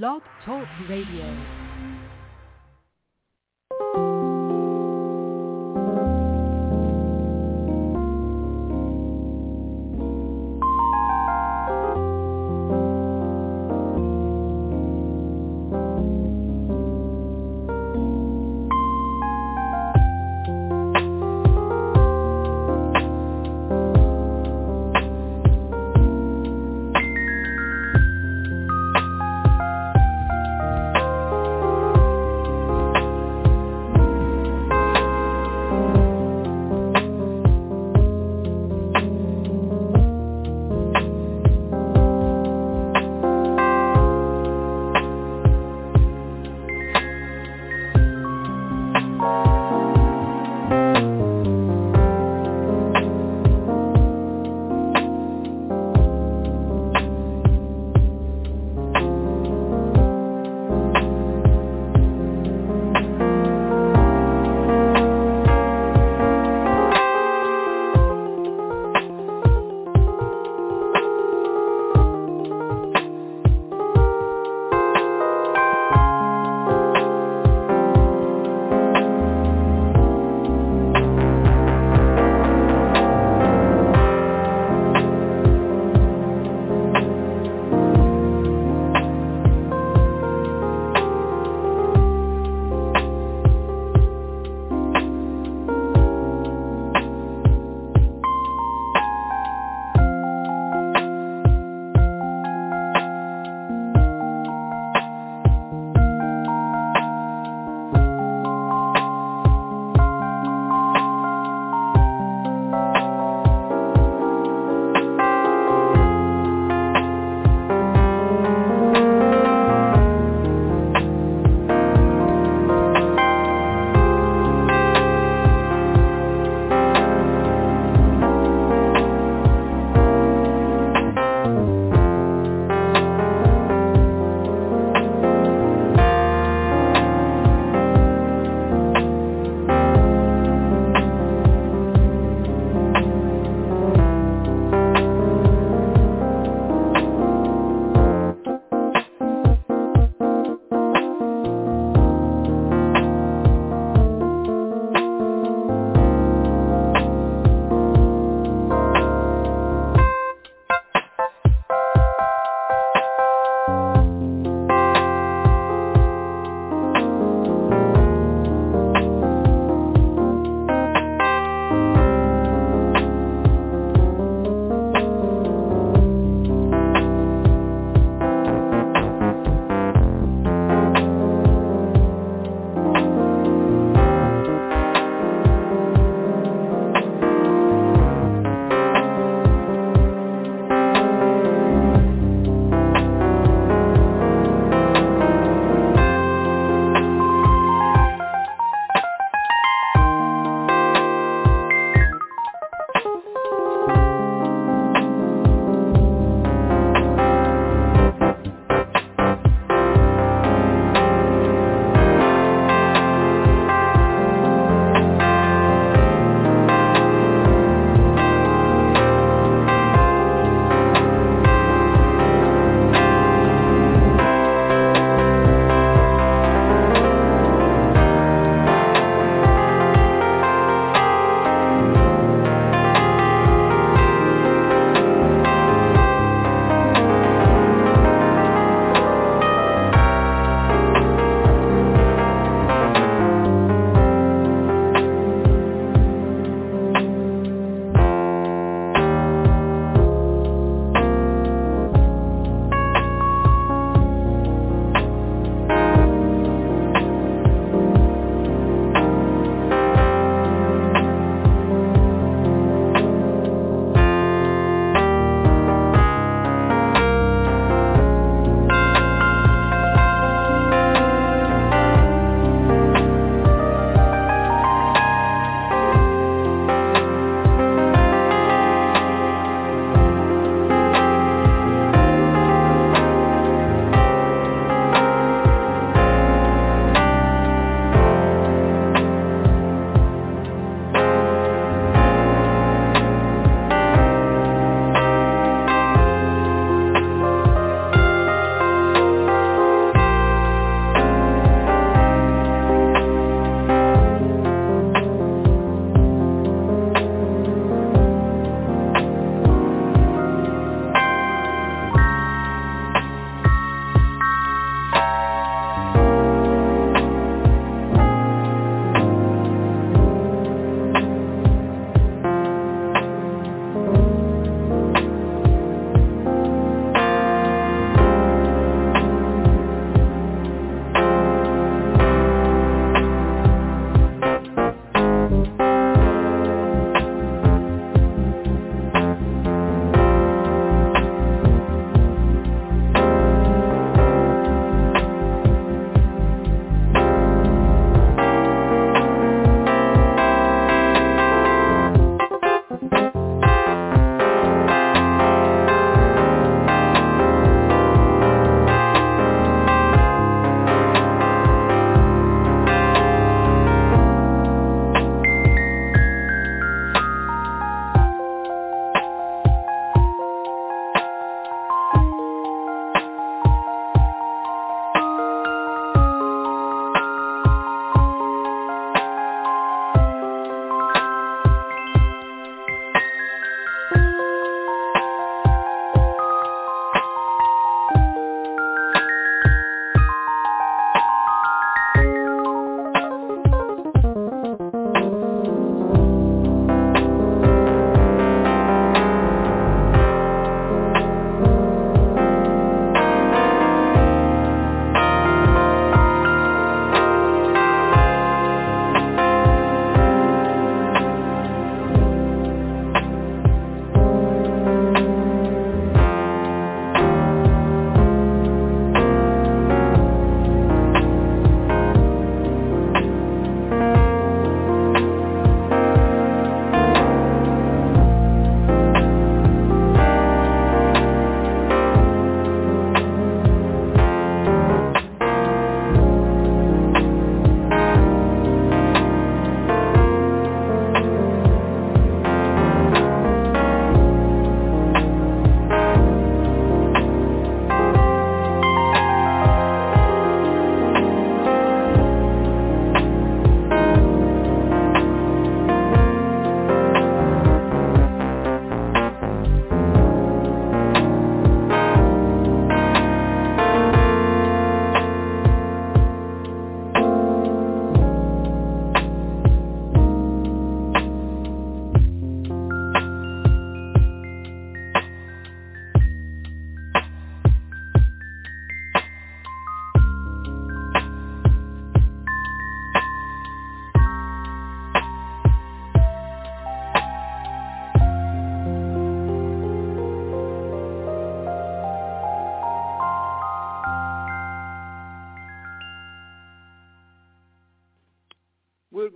Blog Talk Radio.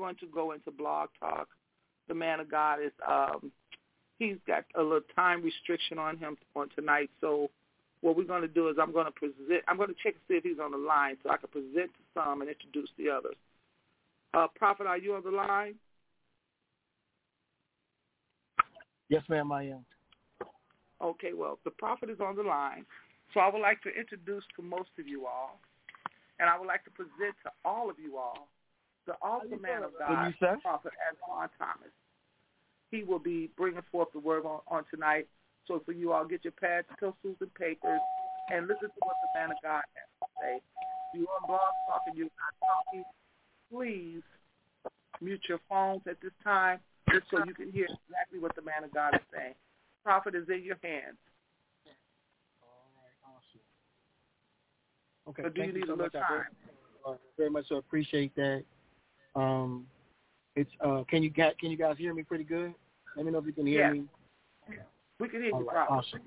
Going to go into blog talk. The man of God is um, he's got a little time restriction on him on tonight. So what we're going to do is I'm going to present. I'm going to check and see if he's on the line so I can present to some and introduce the others. Uh, Prophet, are you on the line? Yes, ma'am, I am. Okay, well, the prophet is on the line. So I would like to introduce to most of you all, and I would like to present to all of you all, the awesome man of God, Prophet Antoine Thomas. He will be bringing forth the word on, on tonight. So for you all, get your pads, pencils, and papers, and listen to what the man of God has to say. If you on blog talking, you're not talking, please mute your phones at this time just so you can hear exactly what the man of God is saying. Prophet is in your hands. All right, awesome. Okay, so do you need so a little time? I very, uh, very much so appreciate that. Um, it's uh, can you can you guys hear me pretty good? Let me know if you can hear me. We can hear All you. Right, awesome.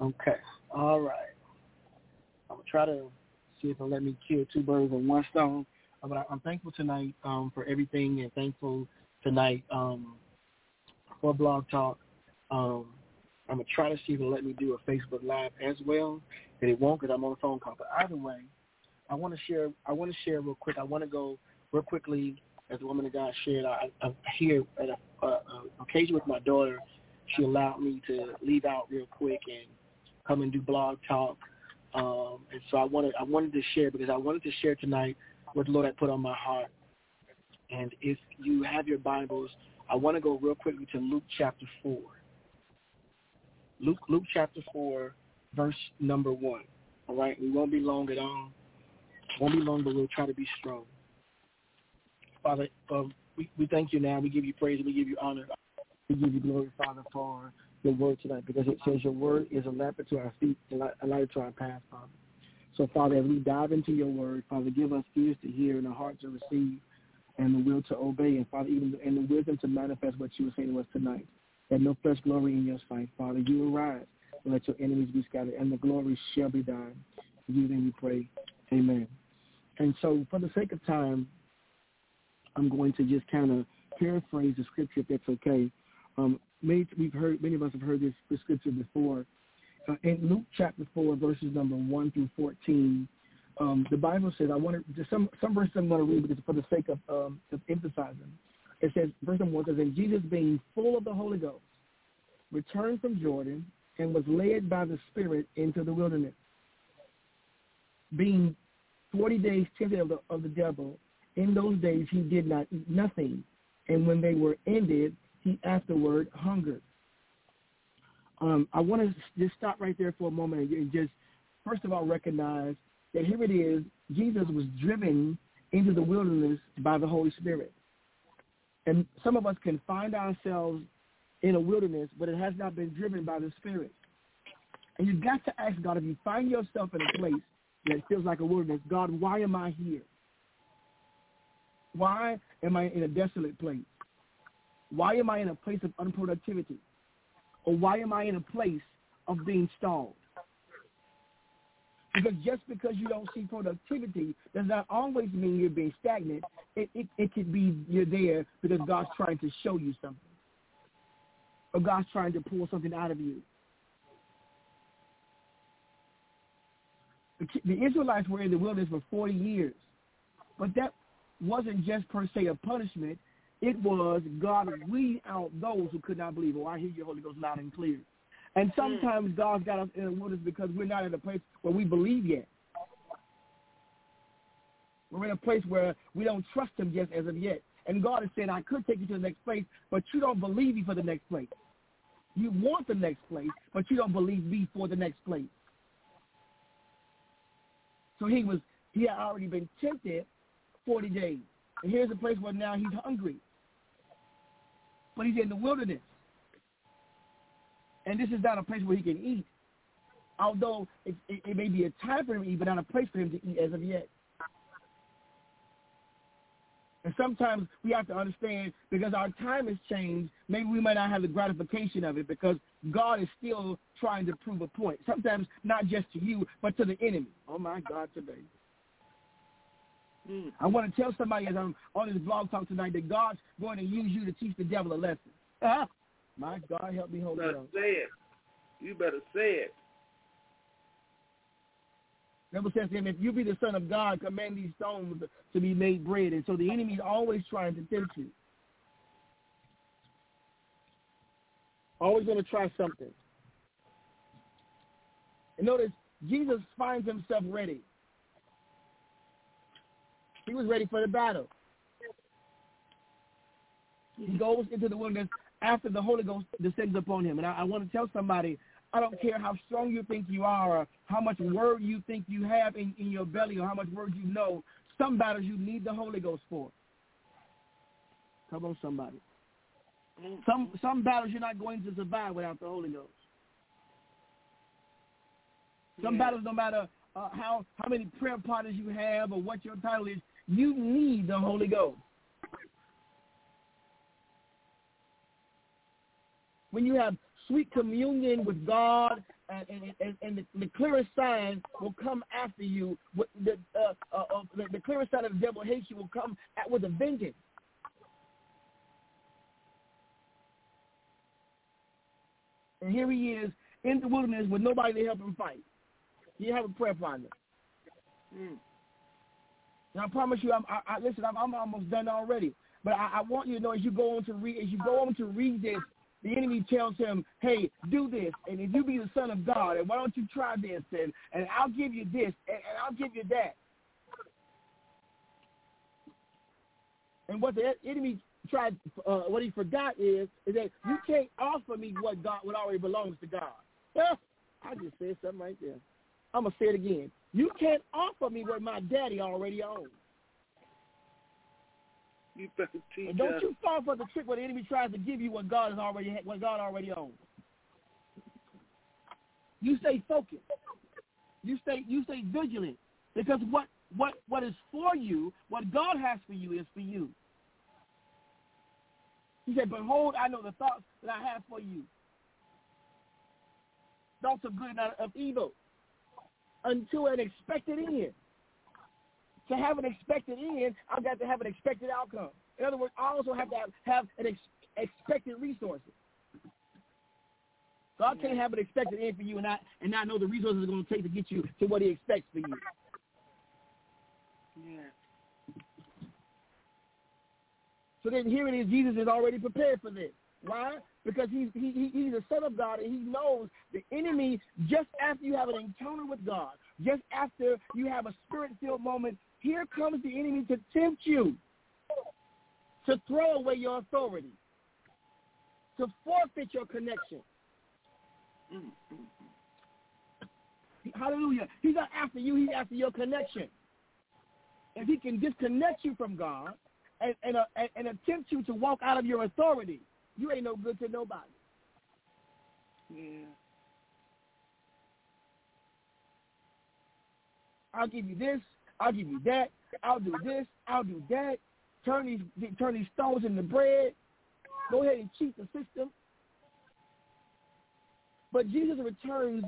Okay. All right. I'm gonna try to see if it'll let me kill two birds with one stone. But I, am thankful tonight um, for everything, and thankful tonight um, for Blog Talk. Um, I'm gonna try to see if it'll let me do a Facebook Live as well, and it won't because I'm on a phone call. But either way, I want to share. I want to share real quick. I want to go real quickly as the woman of God shared. I, I here at a, a, a occasion with my daughter, she allowed me to leave out real quick and come and do Blog Talk. Um, and so I wanted I wanted to share because I wanted to share tonight what the Lord had put on my heart. And if you have your Bibles, I want to go real quickly to Luke chapter 4. Luke, Luke chapter 4, verse number 1. All right? We won't be long at all. Won't be long, but we'll try to be strong. Father, um, we, we thank you now. We give you praise we give you honor. We give you glory, Father, for your word tonight because it says your word is a lamp to our feet a light to our path, Father. So, Father, as we dive into your word, Father, give us ears to hear and a heart to receive and the will to obey, and Father, even and the wisdom to manifest what you were saying to us tonight. That no flesh glory in your sight, Father. You arise and let your enemies be scattered, and the glory shall be thine. You name we pray. Amen. And so, for the sake of time, I'm going to just kind of paraphrase the scripture, if that's okay. Um, many, we've heard, many of us have heard this, this scripture before. Uh, in Luke chapter 4, verses number 1 through 14, um, the Bible says, I want to, some, some verses I'm going to read because for the sake of, um, of emphasizing. It says, verse number 1 says, And Jesus being full of the Holy Ghost, returned from Jordan and was led by the Spirit into the wilderness. Being 40 days tempted of the, of the devil, in those days he did not eat nothing, and when they were ended, he afterward hungered. Um, I want to just stop right there for a moment and just, first of all, recognize that here it is, Jesus was driven into the wilderness by the Holy Spirit. And some of us can find ourselves in a wilderness, but it has not been driven by the Spirit. And you've got to ask God, if you find yourself in a place that feels like a wilderness, God, why am I here? Why am I in a desolate place? Why am I in a place of unproductivity? Or why am I in a place of being stalled? Because just because you don't see productivity does not always mean you're being stagnant. It, it, it could be you're there because God's trying to show you something. Or God's trying to pull something out of you. The, the Israelites were in the wilderness for 40 years. But that wasn't just per se a punishment. It was God weeding out those who could not believe. Oh, I hear your Holy Ghost loud and clear. And mm. sometimes God's got us in the wilderness because we're not in a place where we believe yet. We're in a place where we don't trust him just as of yet. And God is saying, I could take you to the next place, but you don't believe me for the next place. You want the next place, but you don't believe me for the next place. So he was he had already been tempted 40 days. And here's a place where now he's hungry. But he's in the wilderness. And this is not a place where he can eat. Although it, it, it may be a time for him to eat, but not a place for him to eat as of yet. And sometimes we have to understand because our time has changed, maybe we might not have the gratification of it because God is still trying to prove a point. Sometimes not just to you, but to the enemy. Oh my God, today. Mm. I want to tell somebody as I'm on this blog talk tonight that God's going to use you to teach the devil a lesson. Uh-huh. My God, help me hold it on. Say it. You better say it. Bible says to him, if you be the son of God, command these stones to be made bread. And so the enemy is always trying to tempt you. Always going to try something. And notice, Jesus finds himself ready. He was ready for the battle. He goes into the wilderness after the Holy Ghost descends upon him. And I, I want to tell somebody, I don't care how strong you think you are or how much word you think you have in, in your belly or how much word you know, some battles you need the Holy Ghost for. Come on, somebody. Some some battles you're not going to survive without the Holy Ghost. Some yeah. battles, no matter uh, how how many prayer partners you have or what your title is, you need the Holy Ghost. When you have sweet communion with God, and, and, and, and the, the clearest sign will come after you. The, uh, uh, uh, the, the clearest sign of the devil hates you will come at, with a vengeance. And here he is in the wilderness with nobody to help him fight. He have a prayer partner. Mm. And I promise you, I'm, I, I listen. I'm, I'm almost done already. But I, I want you to know as you go on to read, as you go on to read this, the enemy tells him, "Hey, do this, and if you be the son of God, and why don't you try this, and and I'll give you this, and, and I'll give you that." And what the enemy tried, uh, what he forgot is, is that you can't offer me what God, what already belongs to God. I just said something right there. I'm gonna say it again. You can't offer me what my daddy already owns. You better teach and don't us. you fall for the trick where the enemy tries to give you what God has already what God already owns. You stay focused. You stay you stay vigilant because what what what is for you, what God has for you, is for you. He said, "Behold, I know the thoughts that I have for you, thoughts of good and not of evil, until an expected end." To have an expected end, I've got to have an expected outcome. In other words, I also have to have, have an ex- expected resources. So I can't have an expected end for you and not and not know the resources are going to take to get you to what he expects for you. Yeah. So then here it is, Jesus is already prepared for this. Why? Because he's he, he's a son of God and he knows the enemy just after you have an encounter with God, just after you have a spirit filled moment here comes the enemy to tempt you, to throw away your authority, to forfeit your connection. Hallelujah. He's not after you, he's after your connection. If he can disconnect you from God and, and, uh, and attempt you to walk out of your authority, you ain't no good to nobody. Yeah. I'll give you this, I'll give you that. I'll do this. I'll do that. Turn these turn these stones into bread. Go ahead and cheat the system. But Jesus returns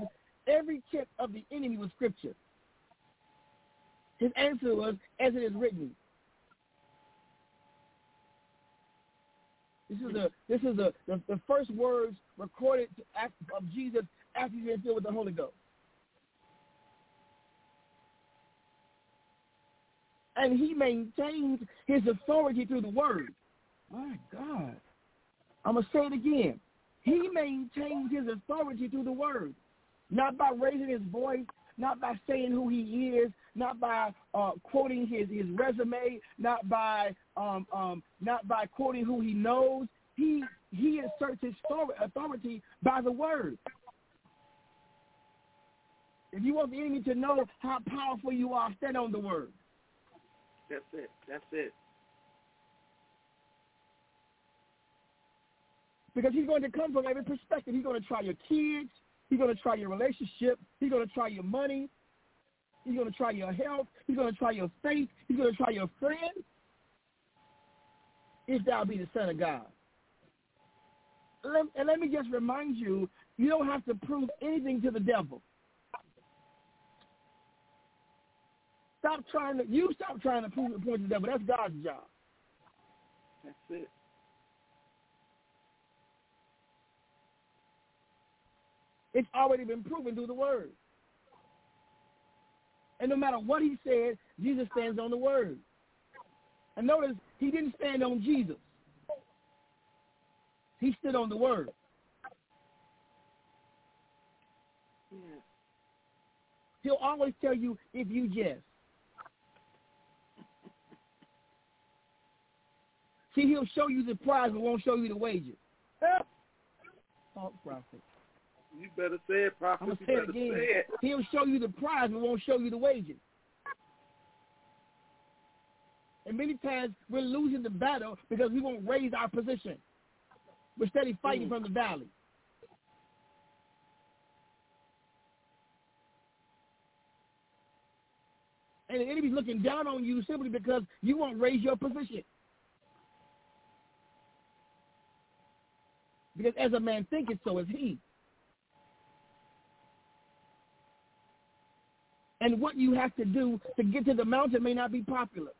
every tip of the enemy with scripture. His answer was, as it is written. This is the this is the, the, the first words recorded of Jesus after he been filled with the Holy Ghost. and he maintains his authority through the word. My God. I'm going to say it again. He maintains his authority through the word, not by raising his voice, not by saying who he is, not by uh, quoting his, his resume, not by um, um, not by quoting who he knows. He he asserts his authority by the word. If you want the enemy to know how powerful you are, stand on the word. That's it. That's it. Because he's going to come from every perspective. He's going to try your kids. He's going to try your relationship. He's going to try your money. He's going to try your health. He's going to try your faith. He's going to try your friends. If thou be the Son of God. and let me just remind you, you don't have to prove anything to the devil. Stop trying to you stop trying to prove the point to the devil. That's God's job. That's it. It's already been proven through the word. And no matter what he said, Jesus stands on the word. And notice he didn't stand on Jesus. He stood on the word. Yeah. He'll always tell you if you just. See, he'll show you the prize but won't show you the wages. False prophet. You better say it, prophet. I'm gonna say it again. Say it. He'll show you the prize but won't show you the wages. And many times we're losing the battle because we won't raise our position. We're steady fighting mm. from the valley. And the enemy's looking down on you simply because you won't raise your position. Because as a man thinketh, so is he. And what you have to do to get to the mountain may not be popular.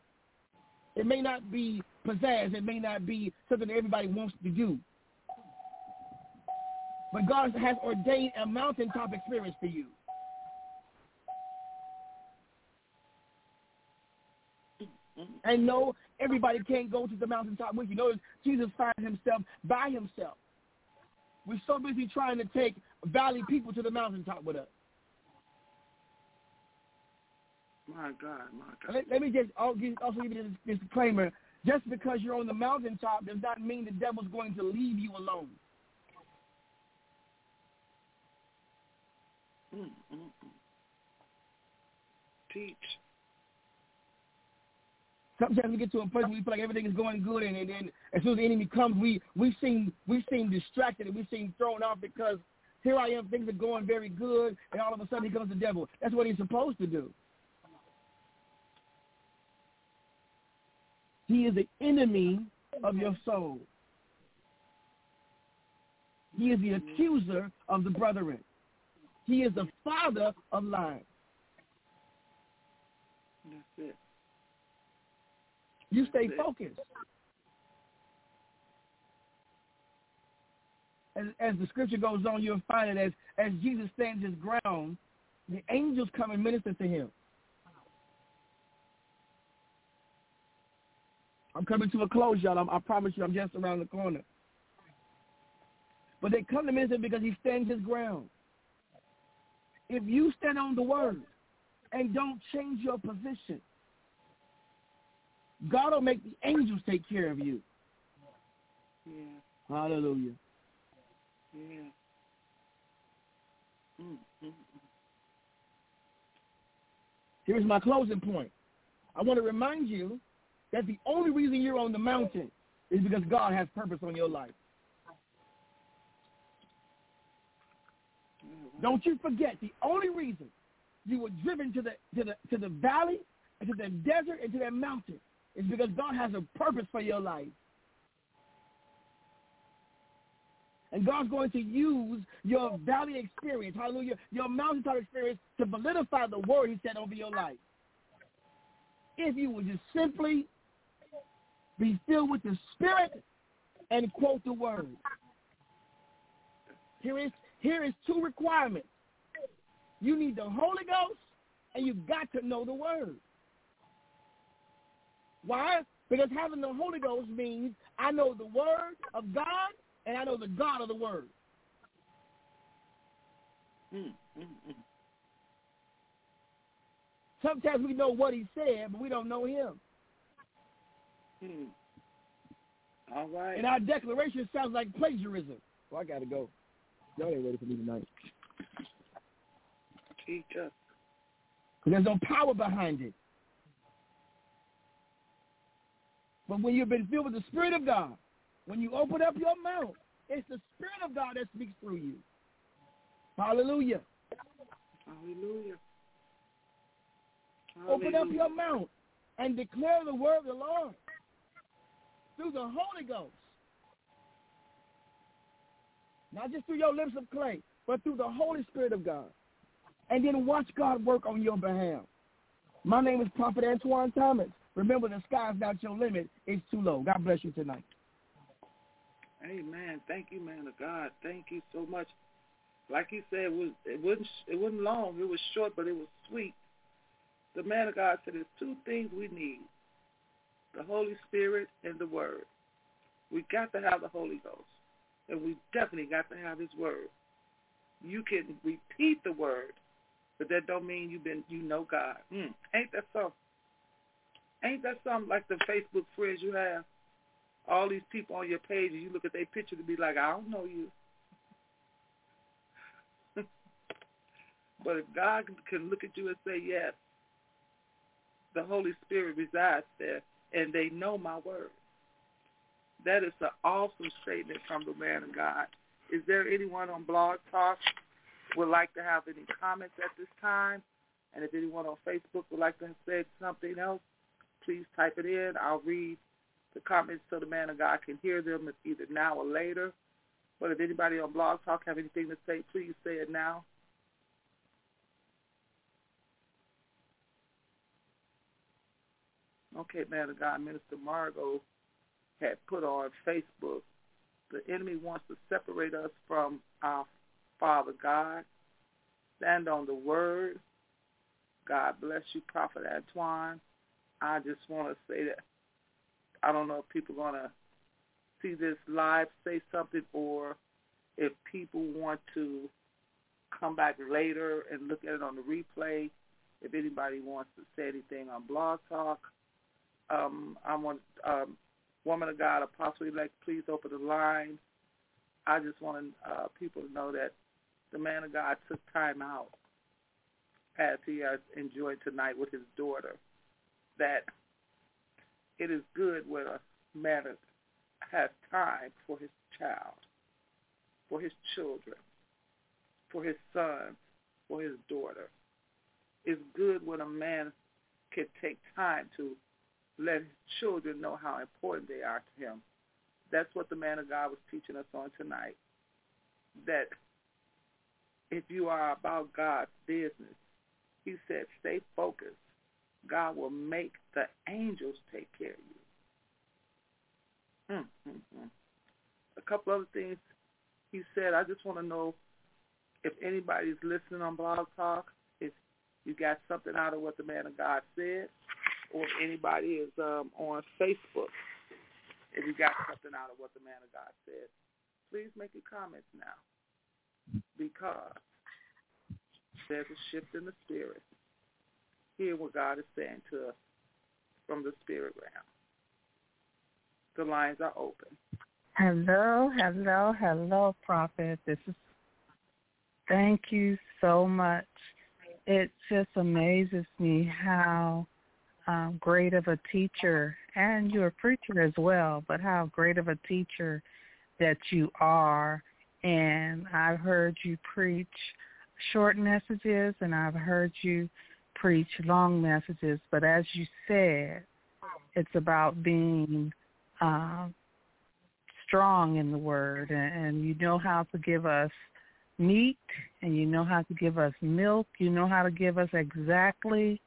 It may not be pizzazz. It may not be something that everybody wants to do. But God has ordained a mountaintop experience for you. And no, everybody can't go to the mountaintop with you. Notice Jesus finds himself by himself. We're so busy trying to take valley people to the mountaintop with us. My God, my God. Let, let me just also give you this, disclaimer. Just because you're on the mountaintop does not mean the devil's going to leave you alone. Mm, mm, mm. Teach. Sometimes we get to a place where we feel like everything is going good, and, and then as soon as the enemy comes, we we seem we seem distracted and we seem thrown off because here I am, things are going very good, and all of a sudden here comes the devil. That's what he's supposed to do. He is the enemy of your soul. He is the accuser of the brethren. He is the father of lies. That's it. You stay focused. As, as the scripture goes on, you'll find it as, as Jesus stands his ground, the angels come and minister to him. I'm coming to a close, y'all. I'm, i promise you, I'm just around the corner. But they come to minister because he stands his ground. If you stand on the word and don't change your position, God will make the angels take care of you. Yeah. Hallelujah. Yeah. Mm-hmm. Here's my closing point. I want to remind you that the only reason you're on the mountain is because God has purpose on your life. Don't you forget the only reason you were driven to the to the to the valley and to the desert and to that mountain is because God has a purpose for your life. And God's going to use your valley experience, hallelujah, your mountaintop experience to solidify the word he said over your life. If you would just simply be filled with the Spirit, and quote the word. Here is here is two requirements. You need the Holy Ghost, and you've got to know the word. Why? Because having the Holy Ghost means I know the word of God, and I know the God of the word. Mm, mm, mm. Sometimes we know what he said, but we don't know him. Hmm. All right. And our declaration sounds like plagiarism. Well, I got to go. Y'all ain't ready for me tonight. Teach us. Because there's no power behind it. But when you've been filled with the Spirit of God, when you open up your mouth, it's the Spirit of God that speaks through you. Hallelujah. Hallelujah. Hallelujah. Open up your mouth and declare the word of the Lord through the Holy Ghost. Not just through your lips of clay, but through the Holy Spirit of God. And then watch God work on your behalf. My name is Prophet Antoine Thomas. Remember, the sky's not your limit. It's too low. God bless you tonight. Amen. Thank you, man of God. Thank you so much. Like he said, it was it wasn't it wasn't long. It was short, but it was sweet. The man of God said, "There's two things we need: the Holy Spirit and the Word. We got to have the Holy Ghost, and we definitely got to have His Word. You can repeat the Word, but that don't mean you've been you know God. Mm, ain't that so? Ain't that something like the Facebook friends you have? All these people on your page, and you look at their picture to be like, I don't know you. but if God can look at you and say, yes, the Holy Spirit resides there, and they know my word. That is an awesome statement from the man of God. Is there anyone on Blog Talk would like to have any comments at this time? And if anyone on Facebook would like to say something else, please type it in. I'll read the comments so the man of God can hear them either now or later. But if anybody on Blog Talk have anything to say, please say it now. Okay, man of God, Minister Margot had put on Facebook, the enemy wants to separate us from our Father God. Stand on the word. God bless you, Prophet Antoine. I just want to say that I don't know if people are going to see this live, say something, or if people want to come back later and look at it on the replay. If anybody wants to say anything on Blog Talk, um, I want um, woman of God, Apostle elect, please open the line. I just want uh, people to know that the man of God took time out as he has enjoyed tonight with his daughter that it is good when a man has time for his child, for his children, for his son, for his daughter. It's good when a man can take time to let children know how important they are to him. That's what the man of God was teaching us on tonight. That if you are about God's business, he said, stay focused God will make the angels take care of you. Mm-hmm. A couple other things he said. I just want to know if anybody's listening on Blog Talk, if you got something out of what the man of God said, or if anybody is um, on Facebook, if you got something out of what the man of God said, please make your comments now because there's a shift in the spirit hear what God is saying to us from the spirit realm. The lines are open. Hello, hello, hello, Prophet. This is thank you so much. It just amazes me how um, great of a teacher, and you're a preacher as well, but how great of a teacher that you are. And I've heard you preach short messages, and I've heard you preach long messages, but as you said, it's about being uh, strong in the word, and, and you know how to give us meat, and you know how to give us milk. You know how to give us exactly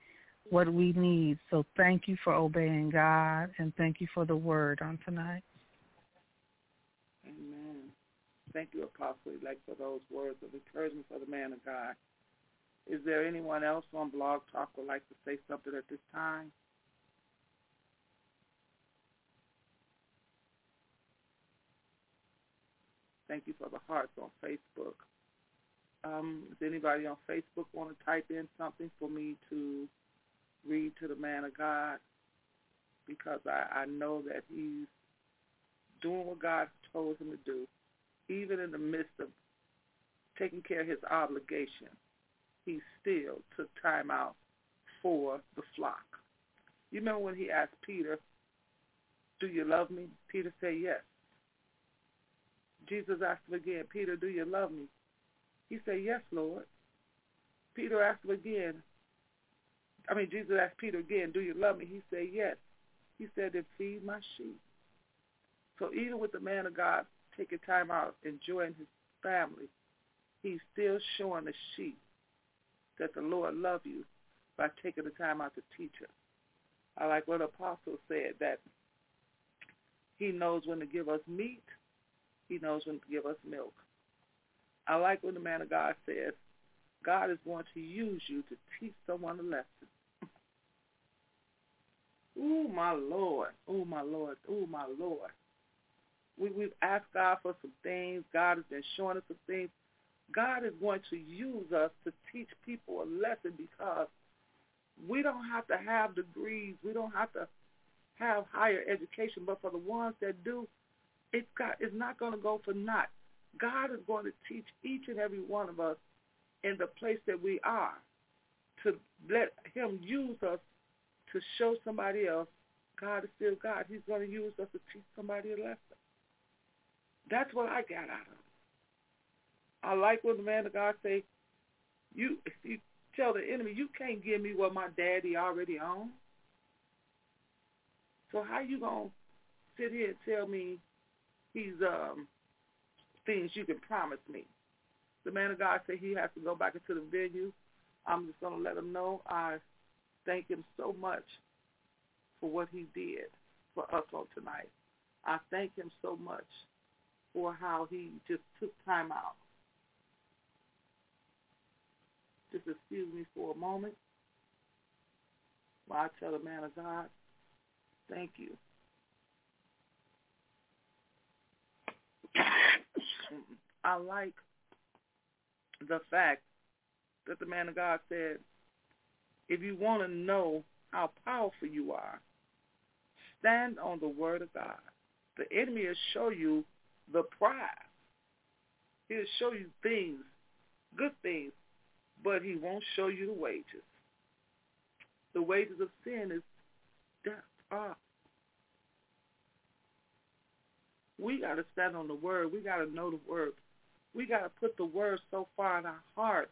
what we need. So thank you for obeying God, and thank you for the word on tonight. Amen. Thank you, Apostle, like for those words of encouragement for the man of God. Is there anyone else on Blog Talk would like to say something at this time? Thank you for the hearts on Facebook. Um, does anybody on Facebook want to type in something for me to read to the man of God? Because I, I know that he's doing what God told him to do, even in the midst of taking care of his obligation he still took time out for the flock. You remember when he asked Peter, do you love me? Peter said yes. Jesus asked him again, Peter, do you love me? He said, yes, Lord. Peter asked him again, I mean, Jesus asked Peter again, do you love me? He said, yes. He said, then feed my sheep. So even with the man of God taking time out, enjoying his family, he's still showing the sheep that the Lord loves you by taking the time out to teach us. I like what the Apostle said that he knows when to give us meat. He knows when to give us milk. I like when the man of God says, God is going to use you to teach someone a lesson. Ooh, my Lord. Ooh, my Lord. Ooh, my Lord. We, we've asked God for some things. God has been showing us some things. God is going to use us to teach people a lesson because we don't have to have degrees. We don't have to have higher education. But for the ones that do, it's got it's not going to go for naught. God is going to teach each and every one of us in the place that we are to let him use us to show somebody else God is still God. He's going to use us to teach somebody a lesson. That's what I got out of it. I like when the man of God say, you, you tell the enemy, you can't give me what my daddy already owns. So how you going to sit here and tell me he's um things you can promise me? The man of God said he has to go back into the venue. I'm just going to let him know I thank him so much for what he did for us on tonight. I thank him so much for how he just took time out. Just excuse me for a moment while I tell the man of God, thank you. I like the fact that the man of God said, if you want to know how powerful you are, stand on the word of God. The enemy will show you the prize. He'll show you things, good things, but he won't show you the wages. The wages of sin is death. Ah. We got to stand on the word. We got to know the word. We got to put the word so far in our heart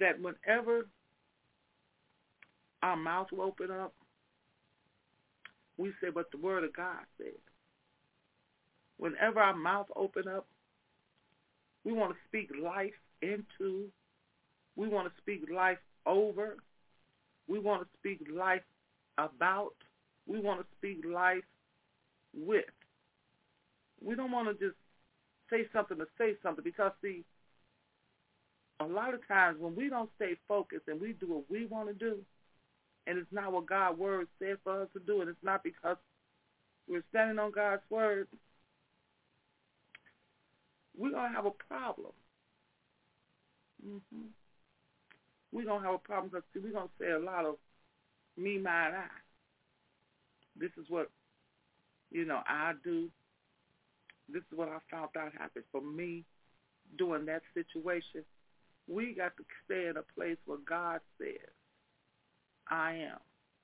that whenever our mouth will open up, we say, what the word of God said. Whenever our mouth open up, we want to speak life into. We want to speak life over. We want to speak life about. We want to speak life with. We don't want to just say something to say something because, see, a lot of times when we don't stay focused and we do what we want to do, and it's not what God's word said for us to do, and it's not because we're standing on God's word, we're going to have a problem. Mm-hmm. We're going to have a problem because we're going to say a lot of me, mine, I. This is what, you know, I do. This is what I found out happened for me during that situation. We got to stay in a place where God says, I am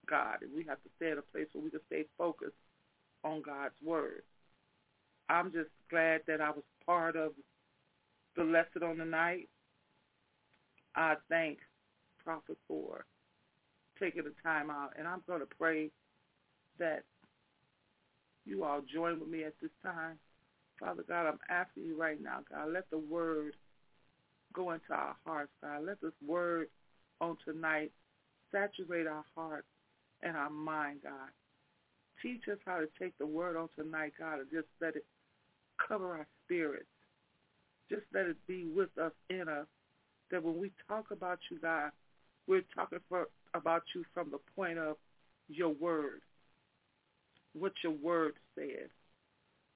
God. And we have to stay at a place where we can stay focused on God's word. I'm just glad that I was part of the lesson on the night. I thank Prophet for taking the time out. And I'm going to pray that you all join with me at this time. Father God, I'm asking you right now, God, let the word go into our hearts, God. Let this word on tonight saturate our heart and our mind, God. Teach us how to take the word on tonight, God, and just let it cover our spirits. Just let it be with us, in us, that when we talk about you, God, we're talking for, about you from the point of your word, what your word said,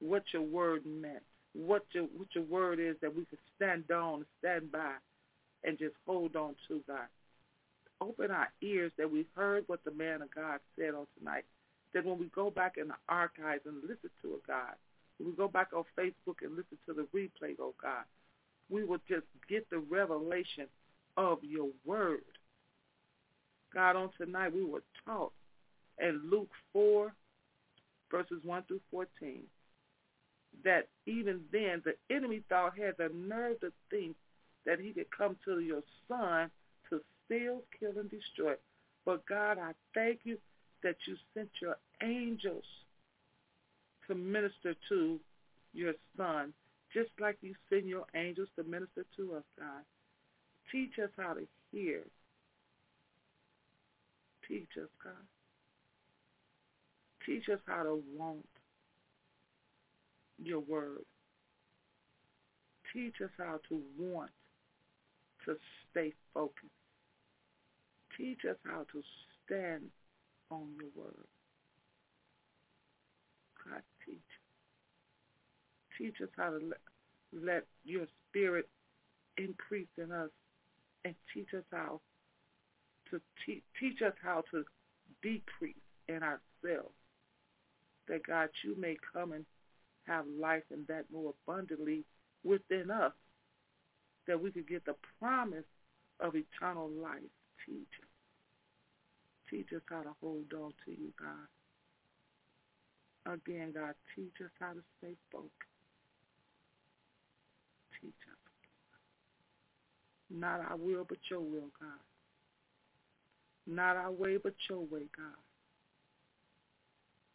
what your word meant, what your what your word is that we can stand on, stand by, and just hold on to, God. Open our ears that we heard what the man of God said on tonight. That when we go back in the archives and listen to it, God, when we go back on Facebook and listen to the replay, oh God, we will just get the revelation of your word. God, on tonight we were taught in Luke 4, verses 1 through 14, that even then the enemy thought had the nerve to think that he could come to your son steal, kill, and destroy. But God, I thank you that you sent your angels to minister to your son, just like you send your angels to minister to us, God. Teach us how to hear. Teach us, God. Teach us how to want your word. Teach us how to want to stay focused. Teach us how to stand on your word. God, teach. Teach us how to let, let your spirit increase in us and teach us how to te- teach us how to decrease in ourselves. That God, you may come and have life and that more abundantly within us, that we could get the promise of eternal life. Teach. Teach us how to hold on to you, God. Again, God, teach us how to stay focused. Teach us. Not our will, but your will, God. Not our way, but your way, God.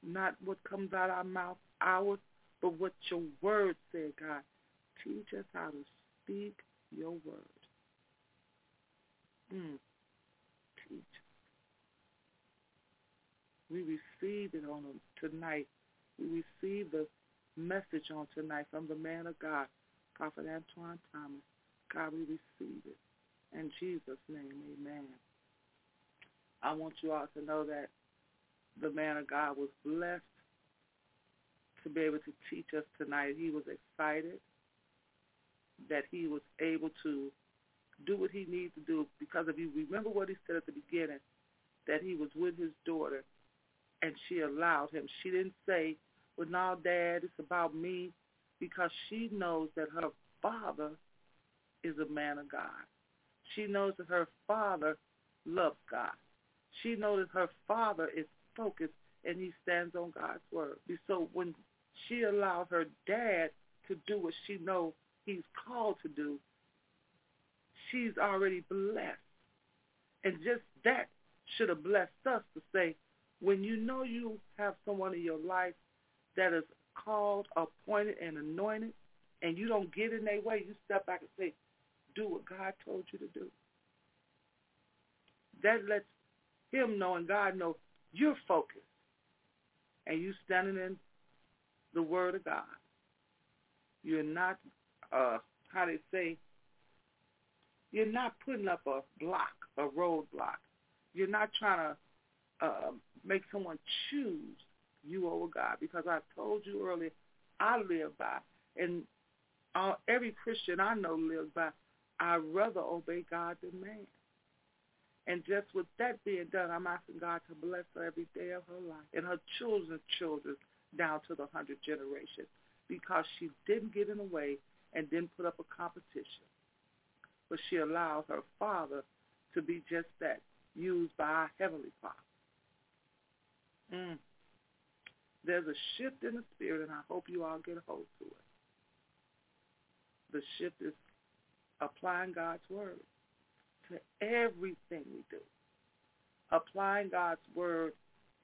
Not what comes out of our mouth, ours, but what your word said, God. Teach us how to speak your word. Mm. Teach us. We receive it on tonight. We receive the message on tonight from the man of God, Prophet Antoine Thomas. God, we receive it. In Jesus' name, amen. I want you all to know that the man of God was blessed to be able to teach us tonight. He was excited that he was able to do what he needs to do because if you remember what he said at the beginning, that he was with his daughter and she allowed him. She didn't say, well, now, Dad, it's about me because she knows that her father is a man of God. She knows that her father loves God. She knows that her father is focused and he stands on God's word. So when she allowed her dad to do what she knows he's called to do, she's already blessed. And just that should have blessed us to say, when you know you have someone in your life that is called, appointed, and anointed, and you don't get in their way, you step back and say, do what God told you to do. That lets him know and God know you're focused and you standing in the word of God. You're not, uh, how they say, you're not putting up a block, a roadblock. You're not trying to uh, make someone choose you over God because I told you earlier, I live by, and every Christian I know lives by, I'd rather obey God than man. And just with that being done, I'm asking God to bless her every day of her life and her children's children down to the hundredth generation because she didn't get in the way and didn't put up a competition. But she allowed her father to be just that, used by our Heavenly Father. Mm. There's a shift in the spirit, and I hope you all get a hold to it. The shift is applying God's word to everything we do. Applying God's word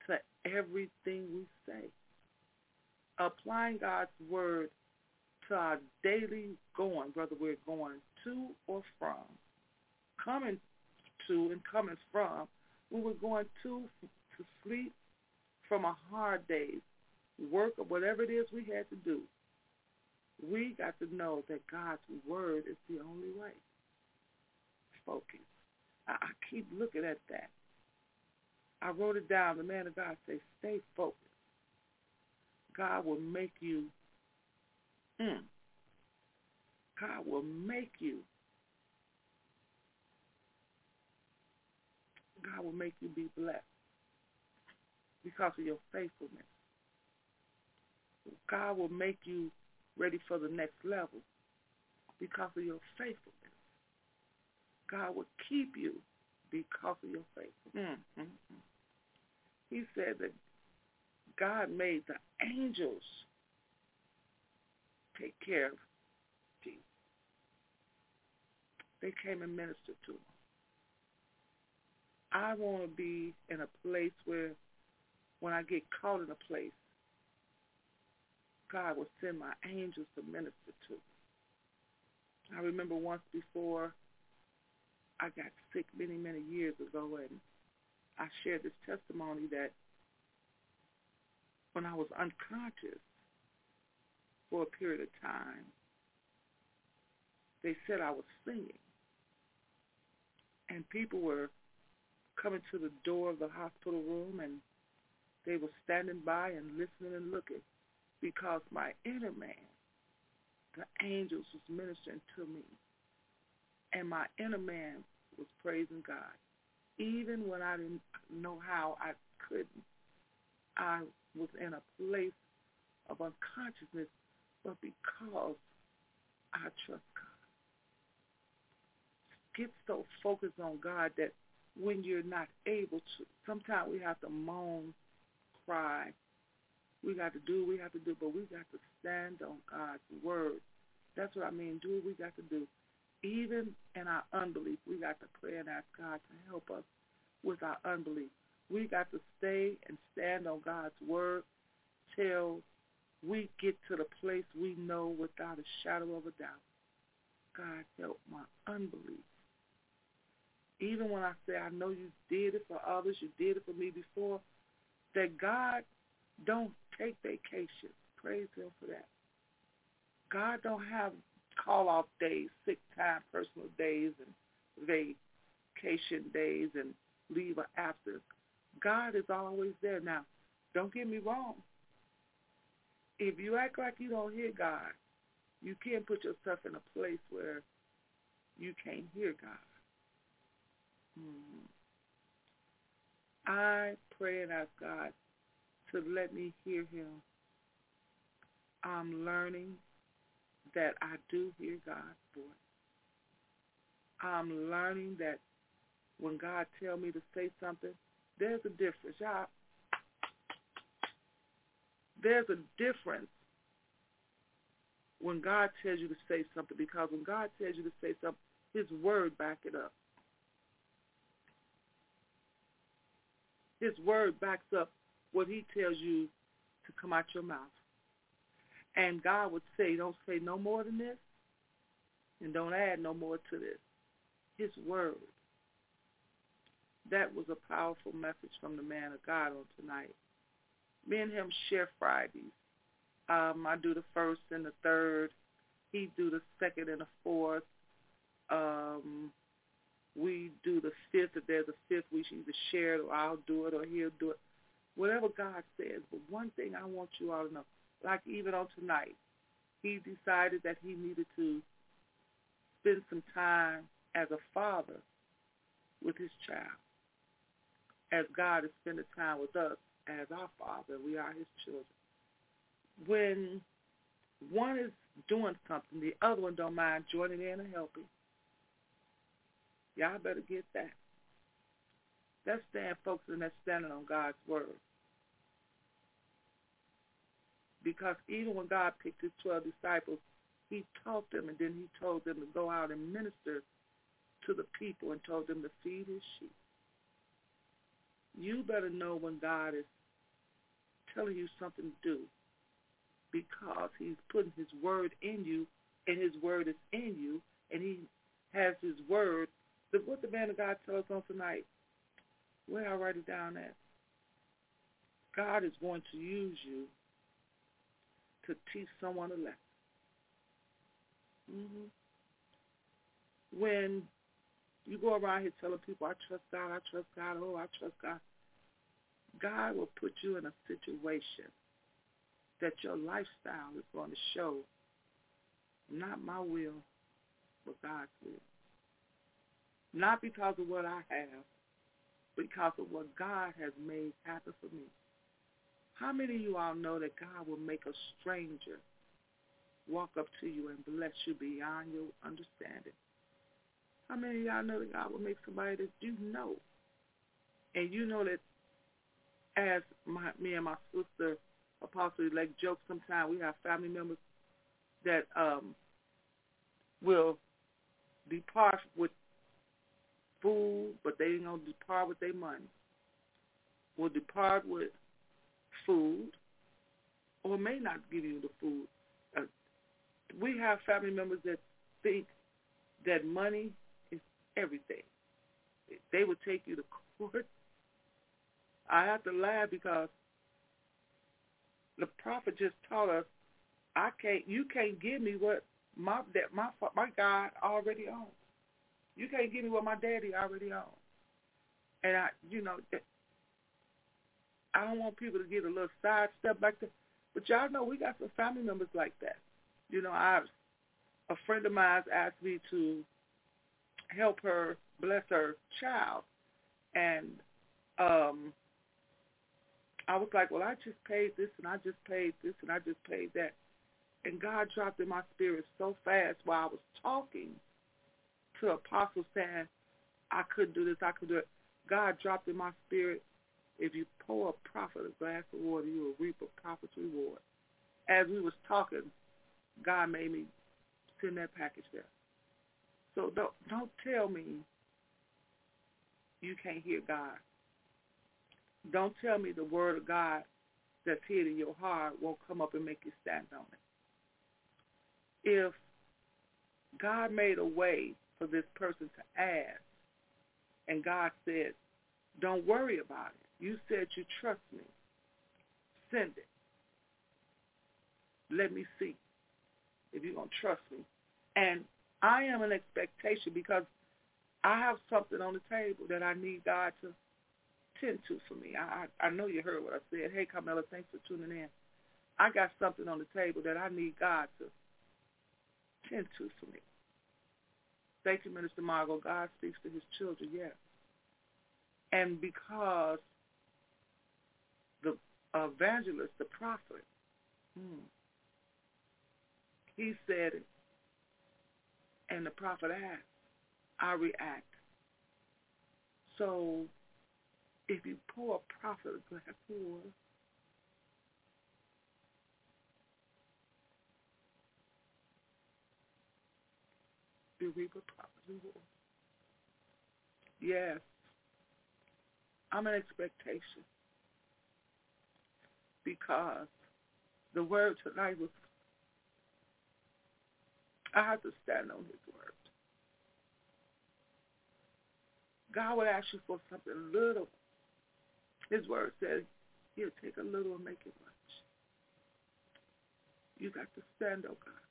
to everything we say. Applying God's word to our daily going, whether we're going to or from. Coming to and coming from, were going to to sleep from a hard day's work or whatever it is we had to do. We got to know that God's word is the only way. Focus. I, I keep looking at that. I wrote it down. The man of God says, stay focused. God will make you, mm, God will make you, God will make you be blessed because of your faithfulness. God will make you ready for the next level because of your faithfulness. God will keep you because of your faithfulness. Mm-hmm. He said that God made the angels take care of Jesus. They came and ministered to him. I want to be in a place where when I get caught in a place, God will send my angels to minister to. I remember once before I got sick many, many years ago, and I shared this testimony that when I was unconscious for a period of time, they said I was singing. And people were coming to the door of the hospital room and they were standing by and listening and looking because my inner man, the angels was ministering to me. And my inner man was praising God. Even when I didn't know how I couldn't, I was in a place of unconsciousness, but because I trust God. Get so focused on God that when you're not able to, sometimes we have to moan, cry. We got to do what we have to do, but we got to stand on God's word. That's what I mean. Do what we got to do. Even in our unbelief, we got to pray and ask God to help us with our unbelief. We got to stay and stand on God's word till we get to the place we know without a shadow of a doubt. God, help my unbelief. Even when I say I know you did it for others, you did it for me before, that God don't take vacation. Praise him for that. God don't have call off days, sick time, personal days, and vacation days, and leave or absence. God is always there. Now, don't get me wrong. If you act like you don't hear God, you can't put yourself in a place where you can't hear God. Hmm. I pray and ask God to let me hear him. I'm learning that I do hear God's voice. I'm learning that when God tells me to say something, there's a difference. Y'all, there's a difference when God tells you to say something because when God tells you to say something, his word back it up. His word backs up what he tells you to come out your mouth. And God would say, don't say no more than this and don't add no more to this. His word. That was a powerful message from the man of God on tonight. Me and him share Fridays. Um, I do the first and the third. He do the second and the fourth. Um, we do the fifth. If there's a fifth, we should either share it or I'll do it or he'll do it. Whatever God says. But one thing I want you all to know, like even on tonight, he decided that he needed to spend some time as a father with his child, as God is spending time with us as our father. We are his children. When one is doing something, the other one don't mind joining in and helping. Y'all better get that. That's staying focused and that's standing on God's word. Because even when God picked his 12 disciples, he taught them and then he told them to go out and minister to the people and told them to feed his sheep. You better know when God is telling you something to do because he's putting his word in you and his word is in you and he has his word. What the man of God tells us on tonight, where I write it down at, God is going to use you to teach someone a lesson. Mm-hmm. When you go around here telling people, I trust God, I trust God, oh, I trust God, God will put you in a situation that your lifestyle is going to show not my will, but God's will. Not because of what I have, because of what God has made happen for me. How many of you all know that God will make a stranger walk up to you and bless you beyond your understanding? How many of y'all know that God will make somebody that you know? And you know that as my, me and my sister, Apostle like joke sometimes, we have family members that um, will depart with food, but they ain't to depart with their money. Will depart with food or may not give you the food. Uh, we have family members that think that money is everything. They would take you to court I have to laugh because the prophet just taught us, I can't, you can't give me what my that my my God already owns. You can't give me what my daddy already owns. And I, you know, I don't want people to get a little side step like that. But y'all know we got some family members like that. You know, I a friend of mine asked me to help her bless her child, and um, I was like, well, I just paid this and I just paid this and I just paid that, and God dropped in my spirit so fast while I was talking to apostles saying I couldn't do this, I could do it. God dropped in my spirit. If you pour a prophet a glass of water, you will reap a prophet's reward. As we was talking, God made me send that package there. So don't don't tell me you can't hear God. Don't tell me the word of God that's hid in your heart won't come up and make you stand on it. If God made a way for this person to ask, and God said, don't worry about it. You said you trust me. Send it. Let me see if you're going to trust me. And I am an expectation because I have something on the table that I need God to tend to for me. I I know you heard what I said. Hey, Carmela, thanks for tuning in. I got something on the table that I need God to tend to for me. Thank you, Minister Margot. God speaks to his children, yes. And because the evangelist, the prophet, hmm, he said it, and the prophet asked, I react. So if you pour a prophet a glass of water, you reap a prophet's reward. Yes, I'm an expectation because the word tonight was I have to stand on his word. God would ask you for something little. His word says he'll take a little and make it much. You got to stand, oh God.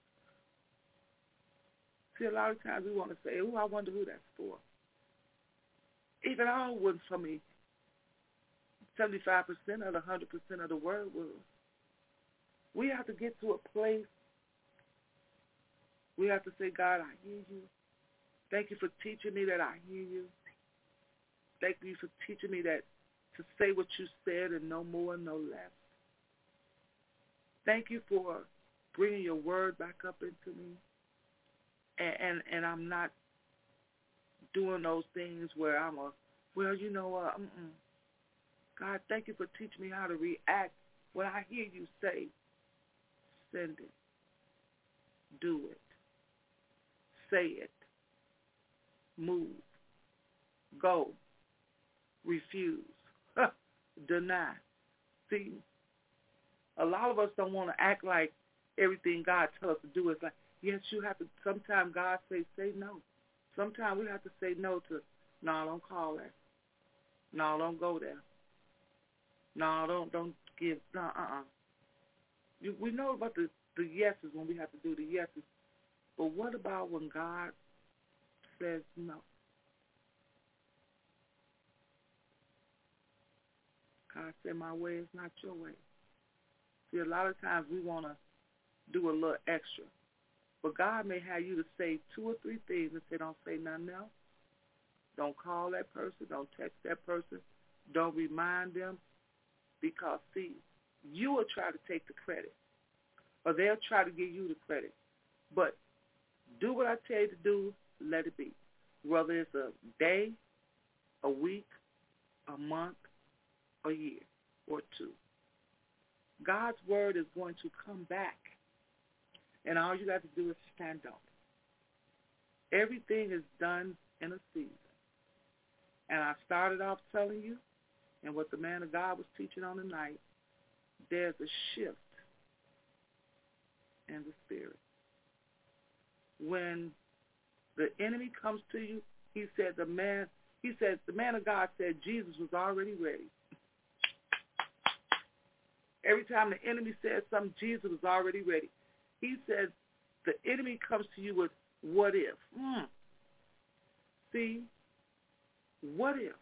See, a lot of times we want to say, oh, I wonder who that's for. Even all wouldn't for me. 75% or the 100% of the word will. We have to get to a place we have to say, God, I hear you. Thank you for teaching me that I hear you. Thank you for teaching me that to say what you said and no more, no less. Thank you for bringing your word back up into me. And, and, and I'm not doing those things where I'm a, well, you know uh, God, thank you for teaching me how to react. When I hear you say, send it, do it. Say it, move, go, refuse, deny. See, a lot of us don't want to act like everything God tells us to do is like, yes, you have to, sometimes God say, say no. Sometimes we have to say no to, no, don't call that. No, don't go there. No, don't, don't give, no, uh-uh. You, we know about the, the yeses when we have to do the yeses. But what about when God says no? God said, my way is not your way. See, a lot of times we want to do a little extra. But God may have you to say two or three things and say, don't say nothing else. Don't call that person. Don't text that person. Don't remind them. Because, see, you will try to take the credit. Or they'll try to give you the credit. But do what I tell you to do, let it be. Whether it's a day, a week, a month, a year, or two. God's word is going to come back. And all you got to do is stand up. Everything is done in a season. And I started off telling you, and what the man of God was teaching on the night, there's a shift in the spirit when the enemy comes to you, he said the man he said the man of God said Jesus was already ready. Every time the enemy says something, Jesus was already ready. He said, the enemy comes to you with what if. Mm. See, what if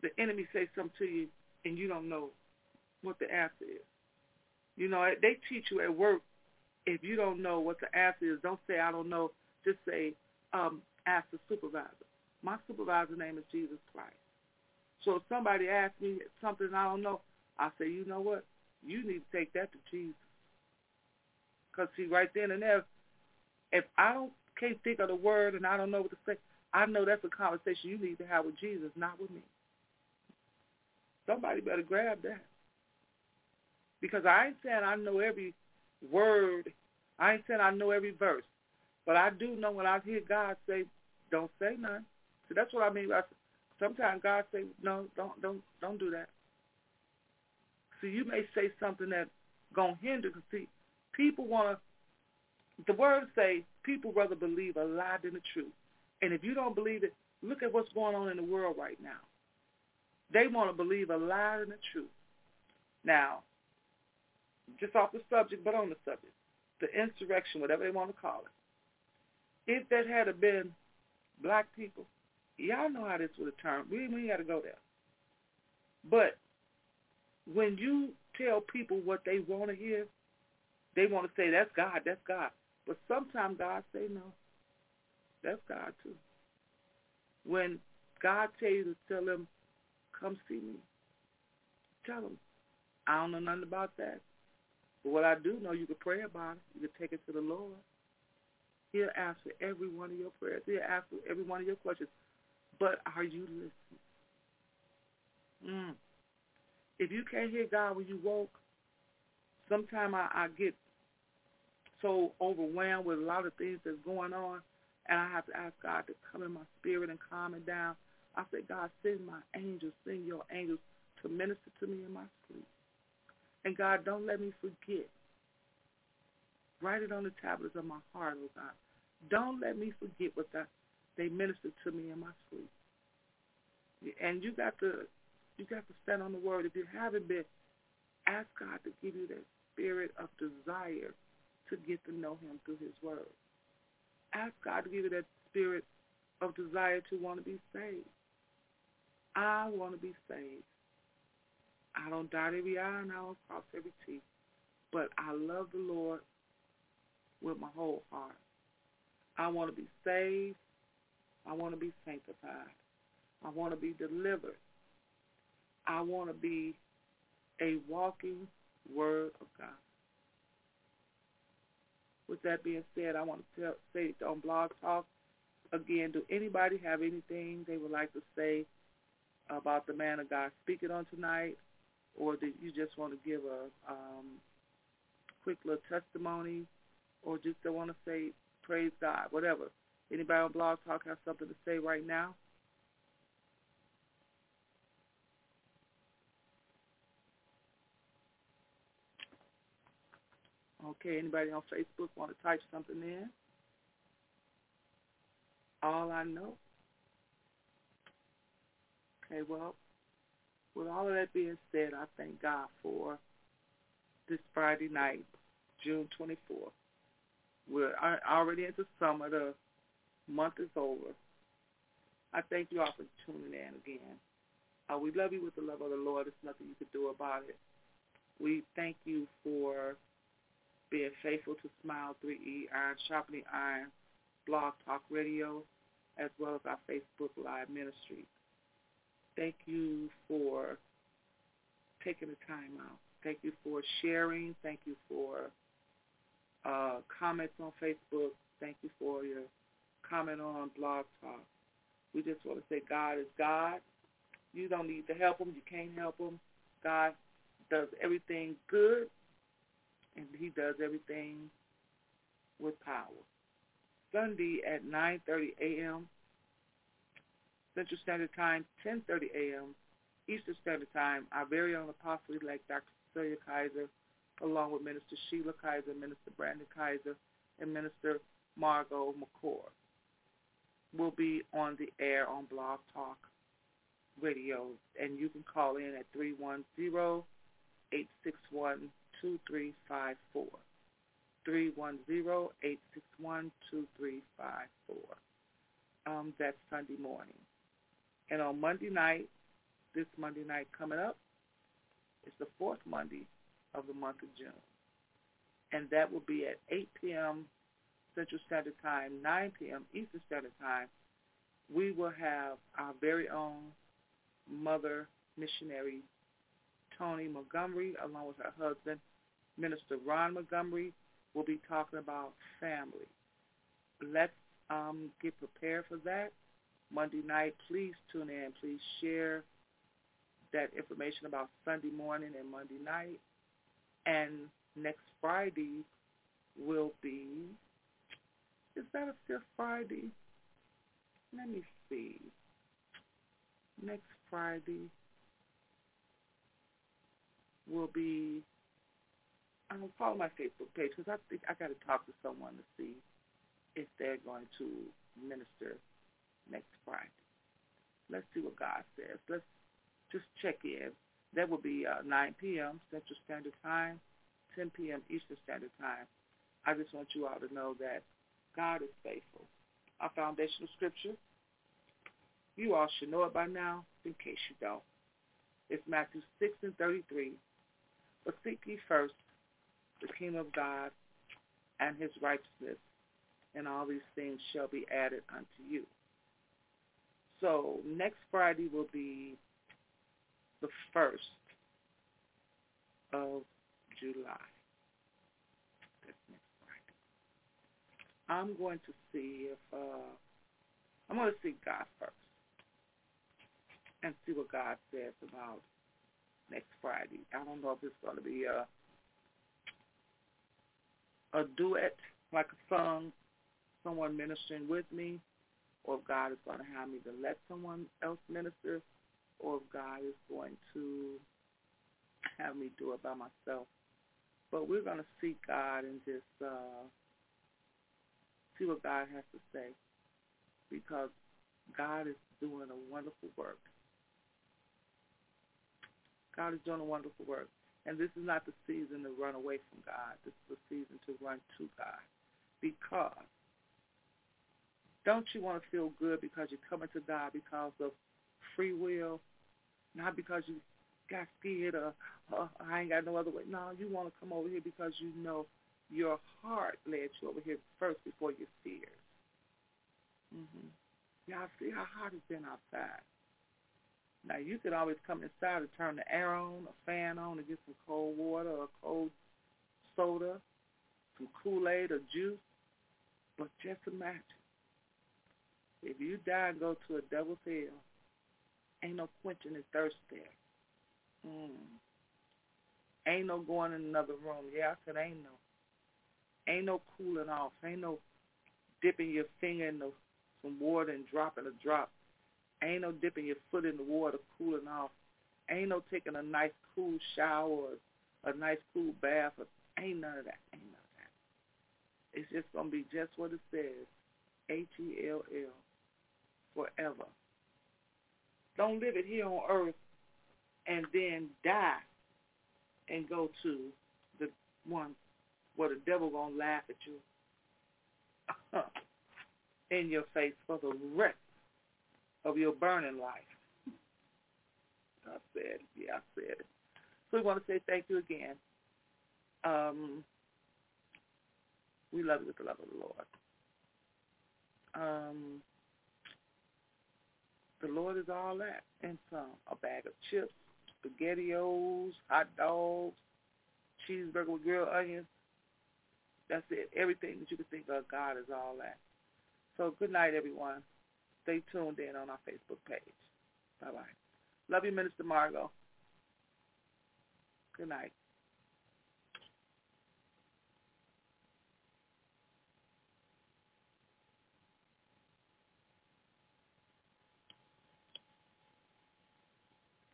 the enemy says something to you and you don't know what the answer is? You know, they teach you at work, if you don't know what the answer is, don't say, I don't know. Just say, um, ask the supervisor. My supervisor's name is Jesus Christ. So if somebody asks me something I don't know, I say, you know what? You need to take that to Jesus. Because, see, right then and there, if I don't can't think of the word and I don't know what to say, I know that's a conversation you need to have with Jesus, not with me. Somebody better grab that. Because I ain't saying I know every word. I ain't saying I know every verse. But I do know when I hear God say, don't say nothing. So that's what I mean. by Sometimes God say, no, don't, don't, don't do that. See, you may say something that gonna hinder. Cause see, people wanna. The words say people rather believe a lie than the truth. And if you don't believe it, look at what's going on in the world right now. They want to believe a lie than the truth. Now, just off the subject, but on the subject, the insurrection, whatever they want to call it. If that had been black people, y'all know how this would have turned. We we got to go there. But when you tell people what they want to hear, they want to say that's God, that's God. But sometimes God say no, that's God too. When God tell you to tell them, come see me, tell them, I don't know nothing about that. But what I do know, you can pray about it. You can take it to the Lord. He'll answer every one of your prayers. He'll answer every one of your questions. But are you listening? Mm. If you can't hear God when you woke, sometimes I, I get so overwhelmed with a lot of things that's going on, and I have to ask God to come in my spirit and calm it down. I say, God, send my angels, send your angels to minister to me in my sleep. And God, don't let me forget. Write it on the tablets of my heart, oh God. Don't let me forget what that they ministered to me in my sleep. And you got to you got to stand on the word. If you haven't been, ask God to give you that spirit of desire to get to know him through his word. Ask God to give you that spirit of desire to want to be saved. I want to be saved. I don't dot every I and I don't cross every T. But I love the Lord with my whole heart. I want to be saved. I want to be sanctified. I want to be delivered. I want to be a walking word of God. With that being said, I want to tell, say on Blog Talk, again, do anybody have anything they would like to say about the man of God speaking on tonight? Or do you just want to give a um, quick little testimony? Or just want to say, praise God, whatever. Anybody on Blog Talk have something to say right now? Okay, anybody on Facebook want to type something in? All I know. Okay, well, with all of that being said, I thank God for this Friday night, June 24th. We're already into summer. The month is over. I thank you all for tuning in again. Uh, we love you with the love of the Lord. There's nothing you can do about it. We thank you for being faithful to Smile 3E, Iron Sharpening Iron, Blog Talk Radio, as well as our Facebook Live ministry. Thank you for taking the time out. Thank you for sharing. Thank you for uh, comments on Facebook. Thank you for your comment on Blog Talk. We just want to say God is God. You don't need to help him. You can't help him. God does everything good and he does everything with power. Sunday at 9.30 a.m. Central Standard Time, 10.30 a.m. Eastern Standard Time, our very own apostle like Dr. Cecilia Kaiser, along with Minister Sheila Kaiser, Minister Brandon Kaiser, and Minister Margot McCord, will be on the air on Blog Talk Radio, and you can call in at 310 eight six one two three five four. Um, that's Sunday morning. And on Monday night, this Monday night coming up, it's the fourth Monday of the month of June. And that will be at 8 p.m. Central Standard Time, 9 p.m. Eastern Standard Time. We will have our very own mother missionary, Tony Montgomery, along with her husband, Minister Ron Montgomery, will be talking about family. Let's um, get prepared for that. Monday night, please tune in. Please share that information about Sunday morning and Monday night. And next Friday will be, is that a fifth Friday? Let me see. Next Friday will be, I'm follow my Facebook page because I think I got to talk to someone to see if they're going to minister next Friday. Let's see what God says. Let's just check in. That will be uh, 9 p.m. Central Standard Time, 10 p.m. Eastern Standard Time. I just want you all to know that God is faithful. Our foundational scripture, you all should know it by now, in case you don't. It's Matthew 6 and 33. But seek ye first the kingdom of God and his righteousness, and all these things shall be added unto you. So next Friday will be the 1st of July. I'm going to see if, uh, I'm going to see God first and see what God says about next Friday. I don't know if it's going to be a, a duet, like a song, someone ministering with me, or if God is going to have me to let someone else minister, or if God is going to have me do it by myself. But we're going to seek God and just uh, see what God has to say because God is doing a wonderful work. God is doing a wonderful work. And this is not the season to run away from God. This is the season to run to God. Because don't you want to feel good because you're coming to God because of free will, not because you got scared or, or I ain't got no other way. No, you want to come over here because you know your heart led you over here first before your fears. Mm-hmm. Y'all see how hot it's been outside. Now you could always come inside and turn the air on, a fan on, and get some cold water or cold soda, some Kool-Aid or juice. But just imagine if you die and go to a devil's hell, ain't no quenching the thirst there. Mm. Ain't no going in another room. Yeah, I said ain't no. Ain't no cooling off. Ain't no dipping your finger in the, some water and dropping a drop. Ain't no dipping your foot in the water, cooling off. Ain't no taking a nice cool shower or a nice cool bath. Or, ain't none of that. Ain't none of that. It's just going to be just what it says. H-E-L-L forever. Don't live it here on earth and then die and go to the one where the devil gonna laugh at you in your face for the rest of your burning life. I said, yeah, I said it. So we want to say thank you again. Um, we love you with the love of the Lord. Um, the Lord is all that and some. A bag of chips, SpaghettiOs, hot dogs, cheeseburger with grilled onions. That's it. Everything that you can think of, God is all that. So good night, everyone. Stay tuned in on our Facebook page. Bye-bye. Love you, Minister Margot. Good night.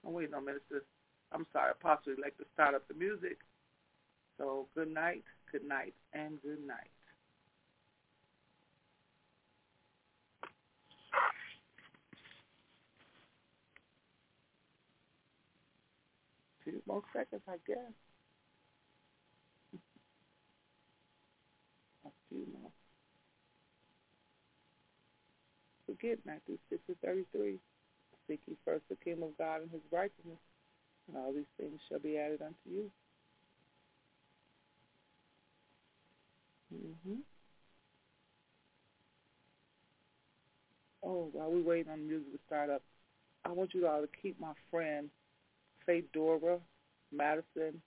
I'm waiting on Minister. I'm sorry, Apostle like to start up the music. So good night, good night, and good night. Few more seconds, I guess. A few more. Forget Matthew 6 and 33. Seek ye first the kingdom of God and his righteousness, and all these things shall be added unto you. Mm-hmm. Oh, while we're waiting on the music to start up, I want you all to keep my friend Faith Dora Madison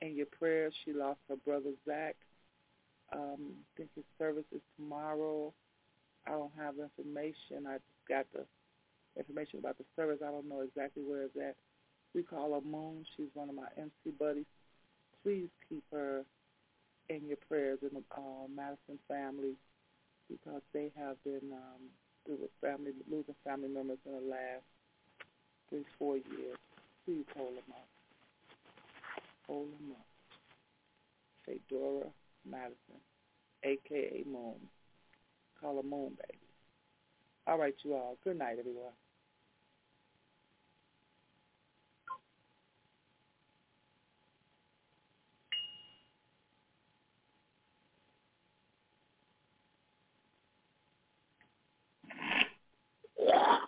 in your prayers. She lost her brother Zach. Um, I think his service is tomorrow. I don't have information. I just got the information about the service. I don't know exactly where it's at. We call her Moon. She's one of my MC buddies. Please keep her in your prayers in the uh, Madison family because they have been um, through family losing family members in the last three, four years. Please hold them up. Hold them up. Say Dora Madison, a.k.a. Moon. Call her Moon, baby. All right, you all. Good night, everyone. Yeah.